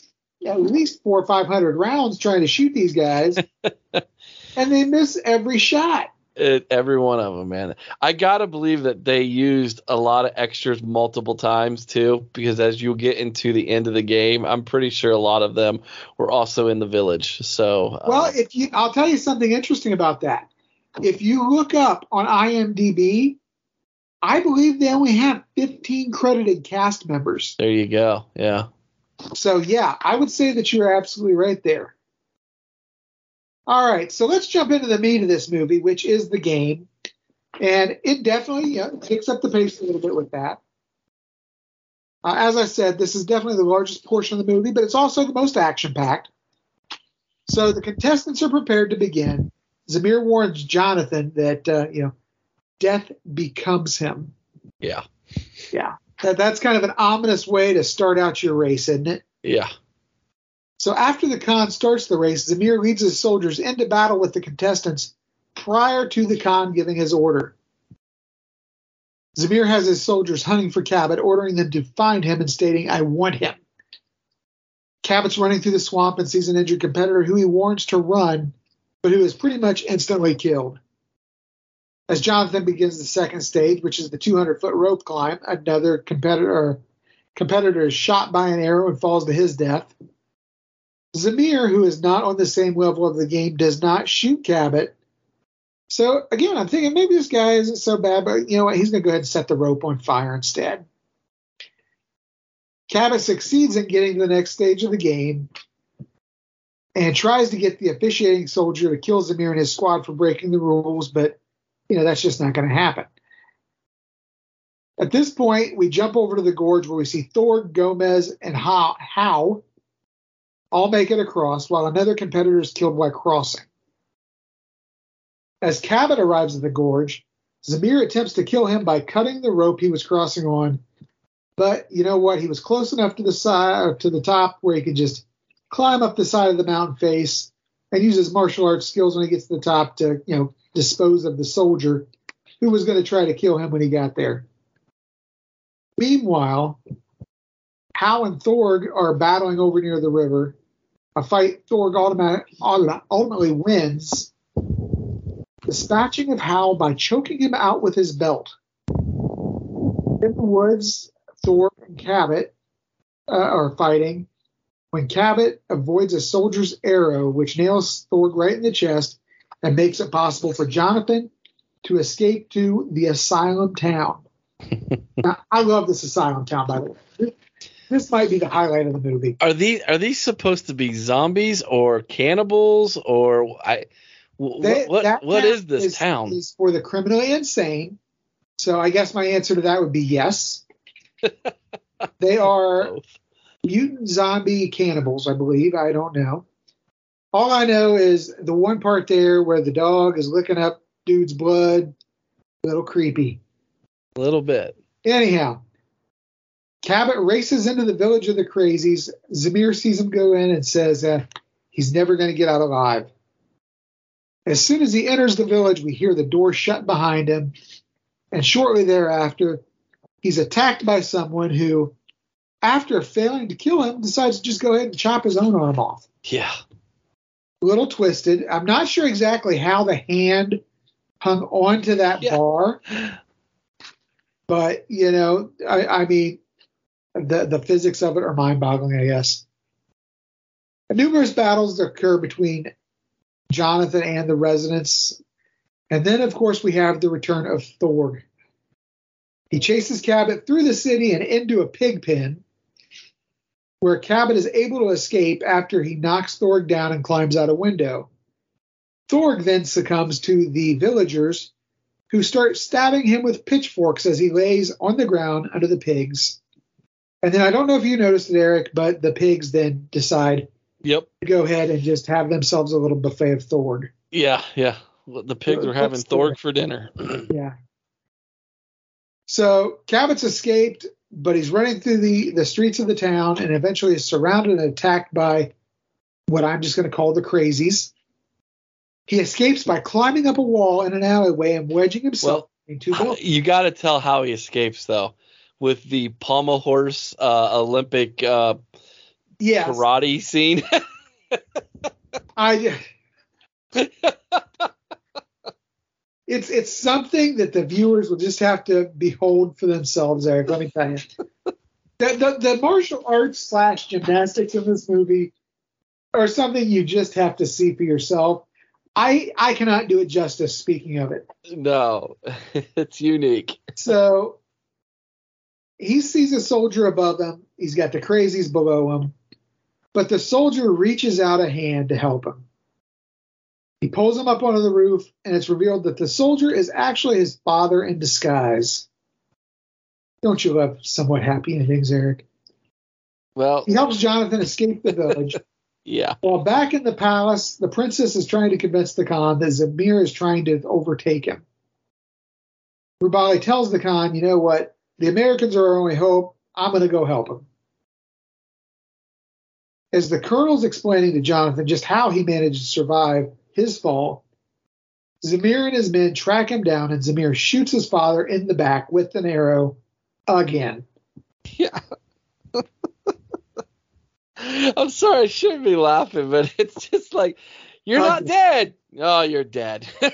at least four or five hundred rounds trying to shoot these guys, [laughs] and they miss every shot. It, every one of them, man. I gotta believe that they used a lot of extras multiple times too, because as you get into the end of the game, I'm pretty sure a lot of them were also in the village. So, well, uh, if you, I'll tell you something interesting about that. If you look up on IMDb, I believe they only have 15 credited cast members. There you go. Yeah. So yeah, I would say that you're absolutely right there. All right, so let's jump into the meat of this movie, which is the game, and it definitely you know, takes up the pace a little bit with that. Uh, as I said, this is definitely the largest portion of the movie, but it's also the most action-packed. So the contestants are prepared to begin. Zamir warns Jonathan that uh, you know death becomes him. Yeah. Yeah. That, that's kind of an ominous way to start out your race, isn't it? Yeah. So after the Khan starts the race, Zamir leads his soldiers into battle with the contestants prior to the Khan giving his order. Zamir has his soldiers hunting for Cabot, ordering them to find him and stating, I want him. Cabot's running through the swamp and sees an injured competitor who he warns to run, but who is pretty much instantly killed. As Jonathan begins the second stage, which is the 200 foot rope climb, another competitor competitor is shot by an arrow and falls to his death. Zamir, who is not on the same level of the game, does not shoot Cabot. So again, I'm thinking maybe this guy isn't so bad, but you know what? He's going to go ahead and set the rope on fire instead. Cabot succeeds in getting to the next stage of the game and tries to get the officiating soldier to kill Zamir and his squad for breaking the rules, but you know that's just not going to happen. At this point, we jump over to the gorge where we see Thorg, Gomez, and Hal, All make it across while another competitor is killed while crossing. As Cabot arrives at the gorge, Zamir attempts to kill him by cutting the rope he was crossing on. But you know what? He was close enough to the side to the top where he could just climb up the side of the mountain face and use his martial arts skills when he gets to the top to, you know, dispose of the soldier who was going to try to kill him when he got there. Meanwhile, Hal and Thorg are battling over near the river, a fight Thorg ultimately wins, dispatching of Hal by choking him out with his belt. In the woods, Thorg and Cabot uh, are fighting when Cabot avoids a soldier's arrow, which nails Thorg right in the chest and makes it possible for Jonathan to escape to the asylum town. [laughs] now, I love this asylum town, by the way. This might be the highlight of the movie. Are these are these supposed to be zombies or cannibals or I? wh- They- what what is this town? Is for the criminally insane. So I guess my answer to that would be yes. [laughs] they are Both. mutant zombie cannibals, I believe. I don't know. All I know is the one part there where the dog is licking up dude's blood. A little creepy. A little bit. Anyhow, Cabot races into the village of the crazies. Zamir sees him go in and says uh, he's never going to get out alive. As soon as he enters the village, we hear the door shut behind him, and shortly thereafter, he's attacked by someone who, after failing to kill him, decides to just go ahead and chop his own arm off. Yeah. A little twisted. I'm not sure exactly how the hand hung onto that Yeah. bar, but you know, I, I mean, the the physics of it are mind-boggling, I guess. Numerous battles occur between Jonathan and the residents, and then of course we have the return of Thorg. He chases Cabot through the city and into a pig pen, where Cabot is able to escape after he knocks Thorg down and climbs out a window. Thorg then succumbs to the villagers, who start stabbing him with pitchforks as he lays on the ground under the pigs. And then I don't know if you noticed it, Eric, but the pigs then decide Yep. to go ahead and just have themselves a little buffet of Thorg. Yeah. Yeah. The pigs are having Thorg for dinner. [clears throat] Yeah. So Cabot's escaped, but he's running through the, the streets of the town and eventually is surrounded and attacked by what I'm just going to call the crazies. He escapes by climbing up a wall in an alleyway and wedging himself Well, buildings. you got to tell how he escapes though, with the pommel horse uh, Olympic uh, Yes, karate scene. [laughs] I. It's it's something that the viewers will just have to behold for themselves, Eric. Let me tell you, the, the, the martial arts slash gymnastics in this movie are something you just have to see for yourself. I I cannot do it justice. Speaking of it, no, [laughs] it's unique. so he sees a soldier above him. He's got the crazies below him, but the soldier reaches out a hand to help him. He pulls him up onto the roof, and it's revealed that the soldier is actually his father in disguise. Don't you love somewhat happy endings, Eric? Well, He helps Jonathan escape the village. [laughs] yeah. While back in the palace, the princess is trying to convince the Khan that Zamir is trying to overtake him. Rubali tells the Khan, you know what? The Americans are our only hope. I'm going to go help him. As the colonel's explaining to Jonathan just how he managed to survive his fall, Zamir and his men track him down, and Zamir shoots his father in the back with an arrow again. Yeah. [laughs] I'm sorry, I shouldn't be laughing, but it's just like you're not uh, dead. Oh, you're dead. [laughs]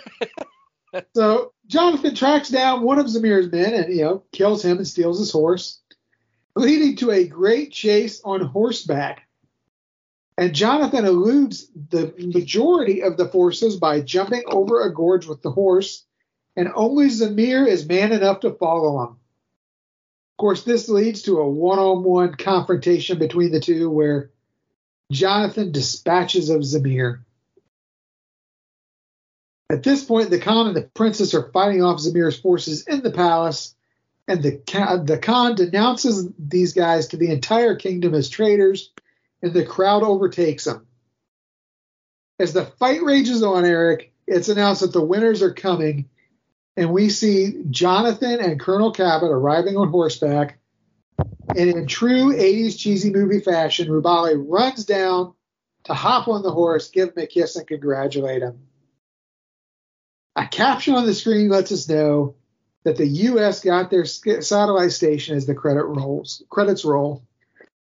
So Jonathan tracks down one of Zamir's men and you know kills him and steals his horse, leading to a great chase on horseback. And Jonathan eludes the majority of the forces by jumping over a gorge with the horse, and only Zamir is man enough to follow him. Of course, this leads to a one-on-one confrontation between the two, where Jonathan dispatches of Zamir. At this point, the Khan and the princess are fighting off Zamir's forces in the palace, and the the Khan denounces these guys to the entire kingdom as traitors, and the crowd overtakes them. As the fight rages on, Eric, it's announced that the winners are coming, and we see Jonathan and Colonel Cabot arriving on horseback. And in true 80s cheesy movie fashion, Rubali runs down to hop on the horse, give him a kiss, and congratulate him. A caption on the screen lets us know that the U.S. got their satellite station as the credit rolls credits roll.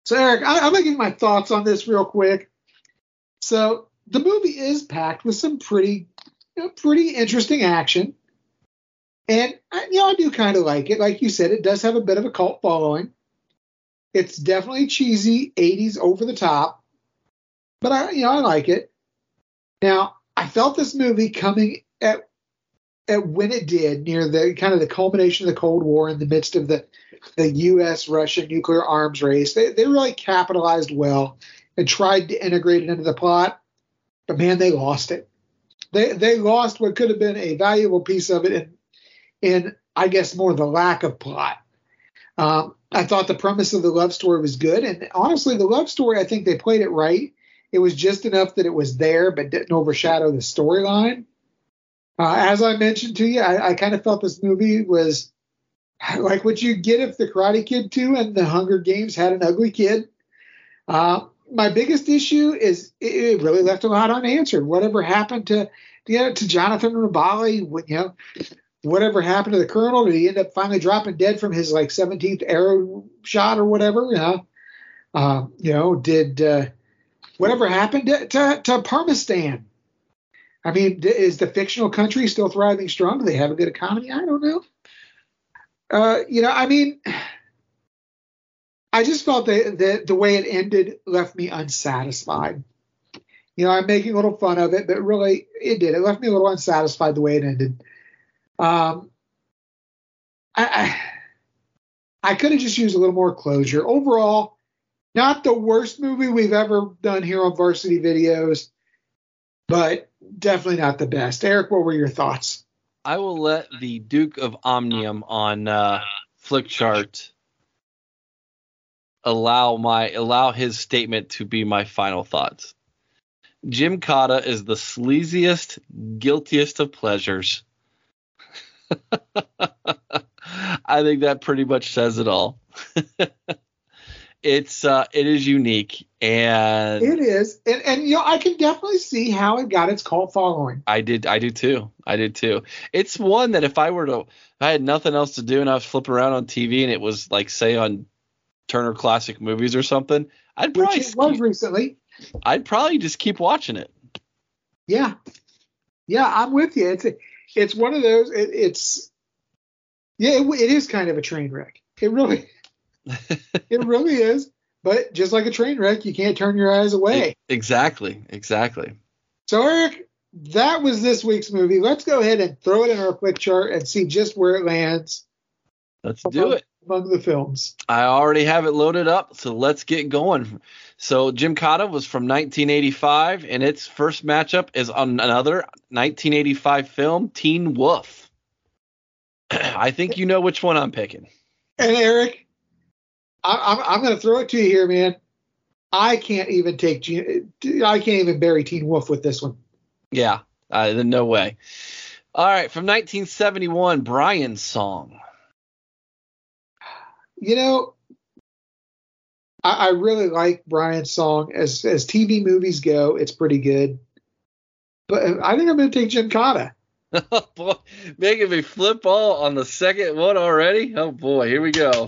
So Eric, I, I'm gonna give my thoughts on this real quick. So the movie is packed with some pretty, you know, pretty interesting action, and I, you know I do kind of like it. Like you said, it does have a bit of a cult following. It's definitely cheesy, 80s over the top, but I you know I like it. Now I felt this movie coming when it did near the kind of the culmination of the Cold War in the midst of the the U.S. Russia nuclear arms race. They they really capitalized well and tried to integrate it into the plot, but man, they lost it. They they lost what could have been a valuable piece of it in in I guess more the lack of plot. Um, I thought the premise of the love story was good, and honestly, the love story I think they played it right. It was just enough that it was there, but didn't overshadow the storyline. Uh, as I mentioned to you, I, I kind of felt this movie was like what you get if the Karate Kid 2 and the Hunger Games had an ugly kid. Uh, my biggest issue is it really left a lot unanswered. Whatever happened to you know, to Jonathan Rubali? You know, whatever happened to the colonel? Did he end up finally dropping dead from his like 17th arrow shot or whatever? You know, uh, you know, did uh, whatever happened to, to, to Parmistan? I mean, is the fictional country still thriving strong? Do they have a good economy? I don't know. Uh, you know, I mean, I just felt that, the way it ended left me unsatisfied. You know, I'm making a little fun of it, but really, it did. It left me a little unsatisfied the way it ended. Um, I, I, I could have just used a little more closure. Overall, not the worst movie we've ever done here on Varsity Videos, but definitely not the best. Eric, what were your thoughts? I will let the Duke of Omnium on uh, Flickchart allow my allow his statement to be my final thoughts. Gymkata is the sleaziest, guiltiest of pleasures. [laughs] I think that pretty much says it all. [laughs] it's uh, it is unique and it is. And, and you know i can definitely see how it got its cult following. I did i do too. I did too. It's one that if i were to if i had nothing else to do and i was flipping around on tv and it was like say on turner classic movies or something i'd probably Which it was recently. I'd probably just keep watching it. Yeah. Yeah i'm with you. It's it's one of those it, it's yeah it, it is kind of a train wreck. It really [laughs] it really is. But just like a train wreck, you can't turn your eyes away. Exactly. Exactly. So, Eric, that was this week's movie. Let's go ahead and throw it in our Flickchart and see just where it lands. Let's among, do it. Among the films. I already have it loaded up, so let's get going. So, Gymkata was from 1985, and its first matchup is on another 1985 film, Teen Wolf. [clears throat] I think you know which one I'm picking. And Eric, I, am I'm going to throw it to you here, man. I can't even take I can't even bury Teen Wolf with this one. Yeah, uh, no way. All right, from 1971, Brian's song. You know, I, I really like Brian's song. As as TV movies go, it's pretty good. But I think I'm going to take Gymkata. Oh [laughs] boy, making me flip all on the second one already. Oh boy, here we go.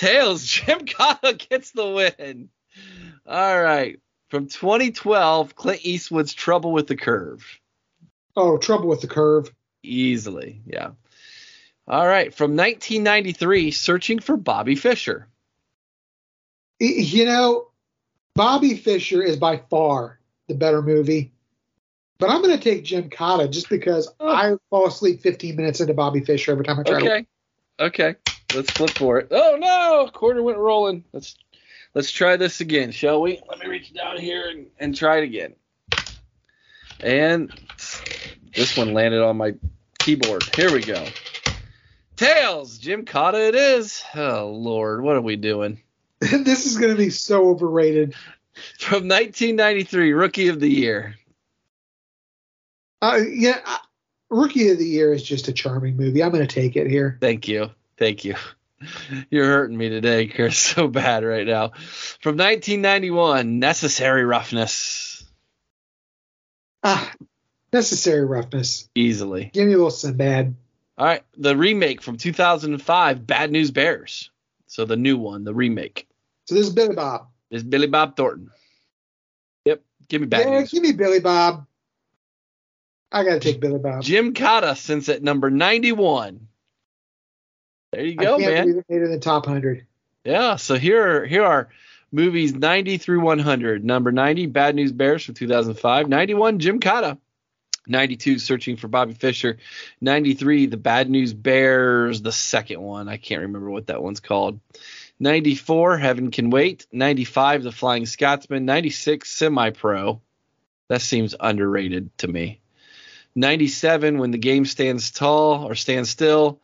Tails, [laughs] Gymkata gets the win. All right. From 2012, Clint Eastwood's Trouble with the Curve. Oh, Trouble with the Curve. Easily, yeah. All right. From 1993, Searching for Bobby Fischer. You know, Bobby Fischer is by far the better movie. But I'm going to take Gymkata just because oh. I fall asleep 15 minutes into Bobby Fischer every time I try okay. to. Okay. Okay. Let's flip for it. Oh no, quarter went rolling. Let's let's try this again, shall we? Let me reach down here and, and try it again. And this one landed on my keyboard. Here we go. Tails, Gymkata it is. Oh Lord, what are we doing? [laughs] this is gonna be so overrated. From 1993, Rookie of the Year. Uh, yeah, uh, Rookie of the Year is just a charming movie. I'm going to take it here. Thank you. Thank you. You're hurting me today, Chris, [laughs] so bad right now. From 1991, Necessary Roughness. Ah, Necessary Roughness. Easily. Give me a little Sinbad. All right, the remake from 2005, Bad News Bears. So the new one, the remake. So this is Billy Bob. This is Billy Bob Thornton. Yep, give me Bad yeah, News. give me Billy Bob. I gotta take Billy Bob. Gymkata since at number 91. There you go, I can't man. Made it in the top hundred. Yeah. So here, are, here are movies 90 through 100. Number 90, Bad News Bears from 2005. 91, Gymkata. 92, Searching for Bobby Fischer. 93, The Bad News Bears, the second one. I can't remember what that one's called. 94, Heaven Can Wait. 95, The Flying Scotsman. 96, Semi Pro. That seems underrated to me. 97, When the Game Stands Tall or Stands Still.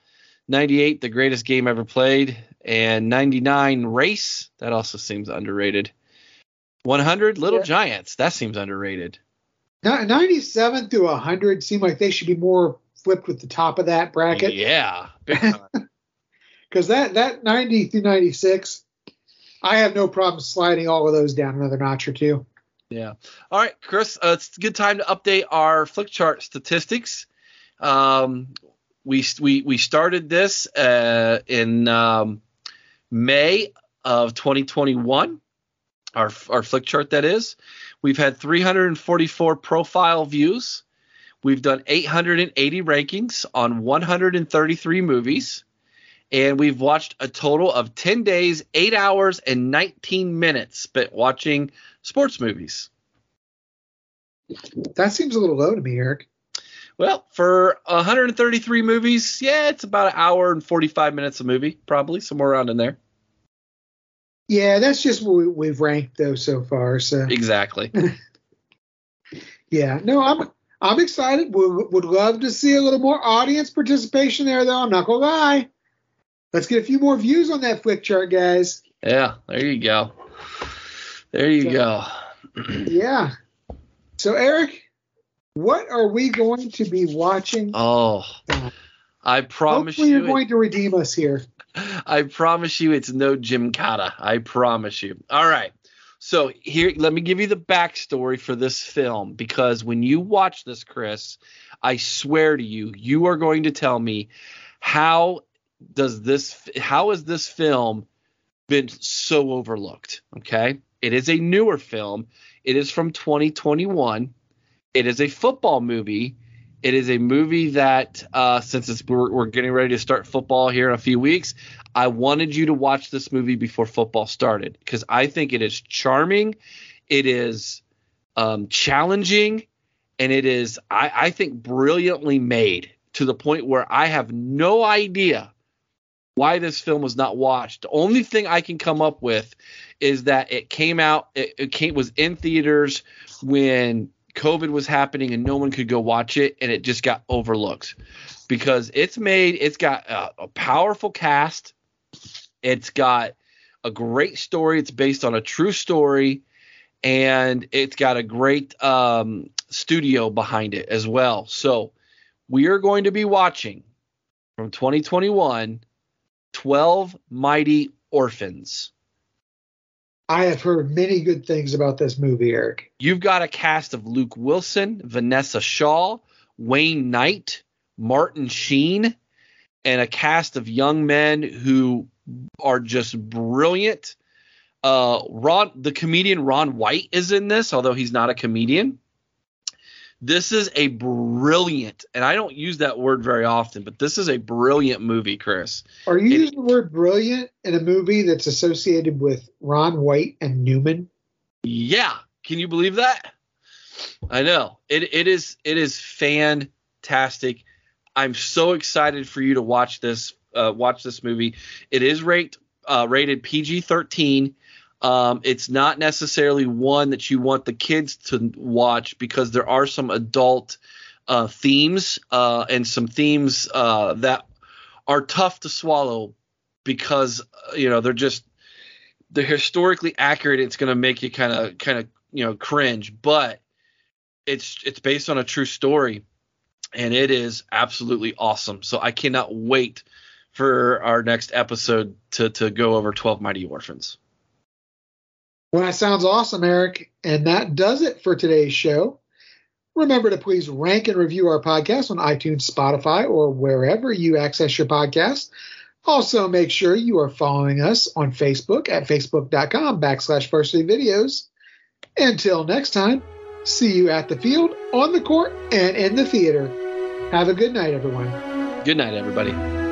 98, The Greatest Game Ever Played. And 99, Race. That also seems underrated. 100, Little Yeah. Giants. That seems underrated. 97 through 100 seem like they should be more flipped with the top of that bracket Yeah. Because [laughs] [laughs] that that 90 through 96, I have no problem sliding all of those down another notch or two. Yeah. All right, Chris. Uh, it's a good time to update our Flickchart statistics. Um, we we we started this uh, in um, May of 2021. Our our Flickchart that is. We've had 344 profile views. We've done 880 rankings on 133 movies. And we've watched a total of 10 days, 8 hours, and 19 minutes spent watching sports movies. That seems a little low to me, Eric. Well, for 133 movies, yeah, it's about an hour and 45 minutes a movie, probably somewhere around in there. Yeah, that's just what we, we've ranked though so far. So Exactly. [laughs] yeah, no, I'm I'm excited. Would would love to see a little more audience participation there, though. I'm not gonna lie. Let's get a few more views on that Flickchart, guys. Yeah, there you go. There you So- go. Yeah. So Eric, what are we going to be watching? Oh, I promise Hopefully, you're you, going to redeem us here. I promise you, it's no Gymkata. I promise you. All right. So here, let me give you the backstory for this film because when you watch this, Chris, I swear to you, you are going to tell me how does this, how has this film been so overlooked? Okay, it is a newer film. It is from 2021. It is a football movie. It is a movie that, uh, since we're, we're getting ready to start football here in a few weeks, I wanted you to watch this movie before football started because I think it is charming, it is um, challenging, and it is, I, I think, brilliantly made to the point where I have no idea why this film was not watched. The only thing I can come up with is that it came out, it, it came was in theaters when COVID was happening and no one could go watch it, and it just got overlooked because it's made, it's got a, a powerful cast, it's got a great story, it's based on a true story, and it's got a great um, studio behind it as well. So we are going to be watching from 2021 12 Mighty Orphans. I have heard many good things about this movie, Eric. You've got a cast of Luke Wilson, Vanessa Shaw, Wayne Knight, Martin Sheen, and a cast of young men who are just brilliant. Uh, Ron, the comedian Ron White is in this, although he's not a comedian. This is a brilliant, and I don't use that word very often, but this is a brilliant movie, Chris. Are you It- using the word brilliant in a movie that's associated with Ron White and Newman? Yeah, can you believe that? I know it. It is. It is fantastic. I'm so excited for you to watch this. Uh, watch this movie. It is rate uh, rated PG-13. Um, it's not necessarily one that you want the kids to watch because there are some adult uh, themes uh, and some themes uh, that are tough to swallow because uh, you know they're just they're historically accurate. It's going to make you kind of kind of you know cringe, but it's it's based on a true story, and it is absolutely awesome. So I cannot wait for our next episode to to go over Twelve Mighty Orphans. Well, that sounds awesome, Eric. And that does it for today's show. Remember to please rank and review our podcast on iTunes, Spotify, or wherever you access your podcast. Also, make sure you are following us on Facebook at facebook.com backslash varsity videos. Until next time, see you at the field, on the court, and in the theater. Have a good night, everyone. Good night, everybody.